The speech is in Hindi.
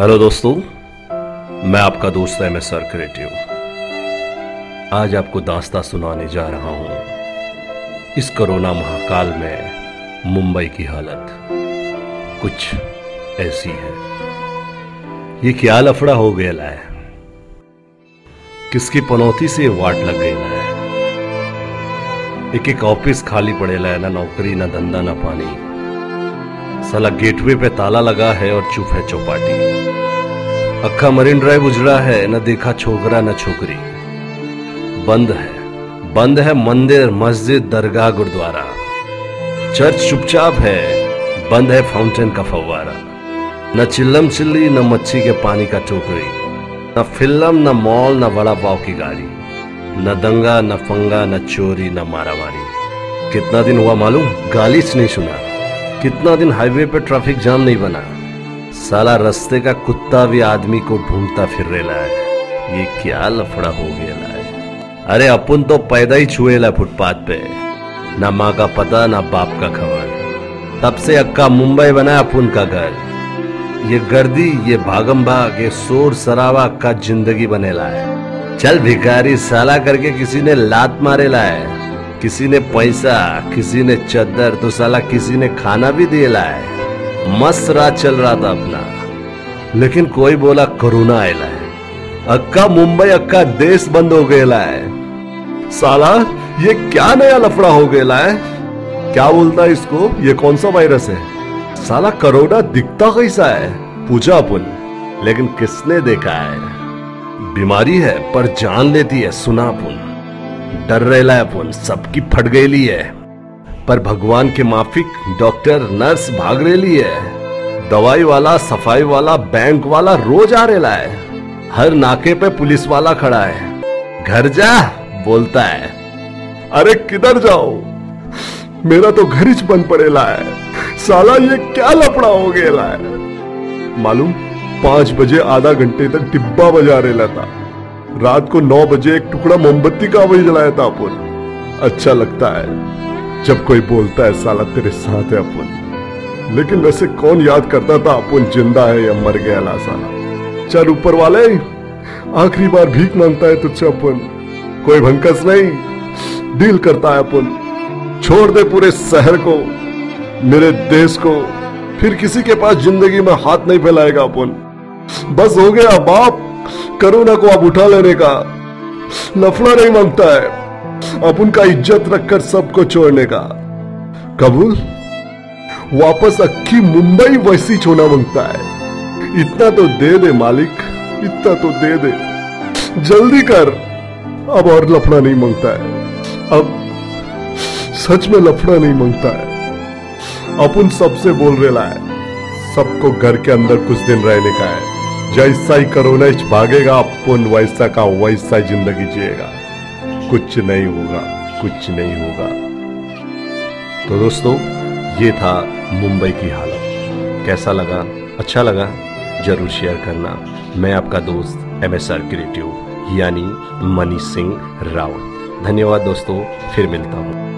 हेलो दोस्तों, मैं आपका दोस्त एम एस आर क्रिएटिव आज आपको दास्ता सुनाने जा रहा हूँ इस कोरोना महाकाल में मुंबई की हालत। कुछ ऐसी है। ये क्या लफड़ा हो गया है? किसकी पनौती से वाट लग गई है? एक एक ऑफ़िस खाली पड़ेला है, ना नौकरी, ना धंधा, ना पानी। साला गेटवे पे ताला लगा है और चुप है चौपाटी। अक्का मरीन ड्राइव उजड़ा है, न देखा छोकरा, न छोकरी। बंद है। बंद है मंदिर, मस्जिद, दरगाह, गुरुद्वारा। चर्च चुपचाप है। बंद है फाउंटेन का फव्वारा। न चिल्लम चिल्ली, न मच्छी के पानी का टोकरी। न फ़िल्म न मॉल, न वड़ा पाव की गाड़ी। न दंगा, न फंगा, न चोरी, न मारामारी। कितना दिन हुआ मालूम? गालिच नहीं सुना। कितना दिन हाईवे पे ट्रैफ़िक जाम नहीं बना। साला रास्ते का कुत्ता भी आदमी को ढूंढता फिर रेला है ये क्या लफड़ा हो गया है अरे अपन तो पैदा ही छुएला फुटपाथ पे। ना माँ का पता, ना बाप का खबर। तब से अक्का मुंबई बना अपन का घर। ये गर्दी, ये भागम भाग, ये शोर सरावा अक्का ज़िंदगी बनेला है चल भिखारी, साला करके किसी ने लात मारे मारेला है किसी ने पैसा, किसी ने चद्दर तो साला किसी ने खाना भी दिला है मस्त रात चल रहा था अपना। लेकिन कोई बोला कोरोना आयला है अक्का मुंबई, अक्का देश बंद हो गया है साला, ये क्या नया लफड़ा हो गया है क्या बोलता है इसको? ये कौन सा वायरस है? साला कोरोना दिखता कैसा है? पूछा अपन लेकिन किसने देखा है? बीमारी है, पर जान लेती है सुना अपन है अपन सबकी फट गई है। पर भगवान के माफिक, डॉक्टर, नर्स भाग रेली है। दवाई वाला, सफ़ाई वाला, बैंक वाला रोज आ रेला है। हर नाके पे पुलिस वाला खड़ा है। घर जा, बोलता है। अरे किधर जाओ? मेरा तो घर ही बंद पड़ेला है। साला ये क्या लफड़ा हो गया है? मालूम, पाँच बजे आधा घंटे तक डिब्बा बजा रेला था। रात को नौ बजे एक टुकड़ा मोमबत्ती का वही जलाया था अपन अच्छा लगता है, जब कोई बोलता है, साला तेरे साथ है अपन लेकिन वैसे कौन याद करता था अपन ज़िंदा है या मर गया ला साला? चल ऊपर वाले, आखिरी बार भीख माँगता है तुझसे अपन कोई भंकस नहीं, डील करता है अपन छोड़ दे पूरे शहर को, मेरे देश को, फिर किसी के पास ज़िंदगी में हाथ नहीं फैलाएगा अपन बस हो गया बाप। करोना को अब उठा लेने का लफड़ा नहीं माँगता है। अपन का इज़्ज़त रखकर सबको छोड़ने का। कबूल? वापस अक्की मुंबई वैसी छोना माँगता है। इतना तो दे दे मालिक, इतना तो दे दे। जल्दी कर। अब और लफड़ा नहीं माँगता है। अब सच में लफड़ा नहीं माँगता है। अपन सबसे बोल रहा है, सबको घर के अंदर कुछ दिन रहने का है। जैसा ही कोरोना भागेगा अपन वैसा का वैसा ज़िंदगी जिएगा। कुछ नहीं होगा, कुछ नहीं होगा। तो दोस्तों, ये था मुंबई की हालत। कैसा लगा? अच्छा लगा? ज़रूर शेयर करना। मैं आपका दोस्त एम एस आर क्रिएटिव यानी मनीष सिंह रावत। धन्यवाद दोस्तों, फिर मिलता हूँ।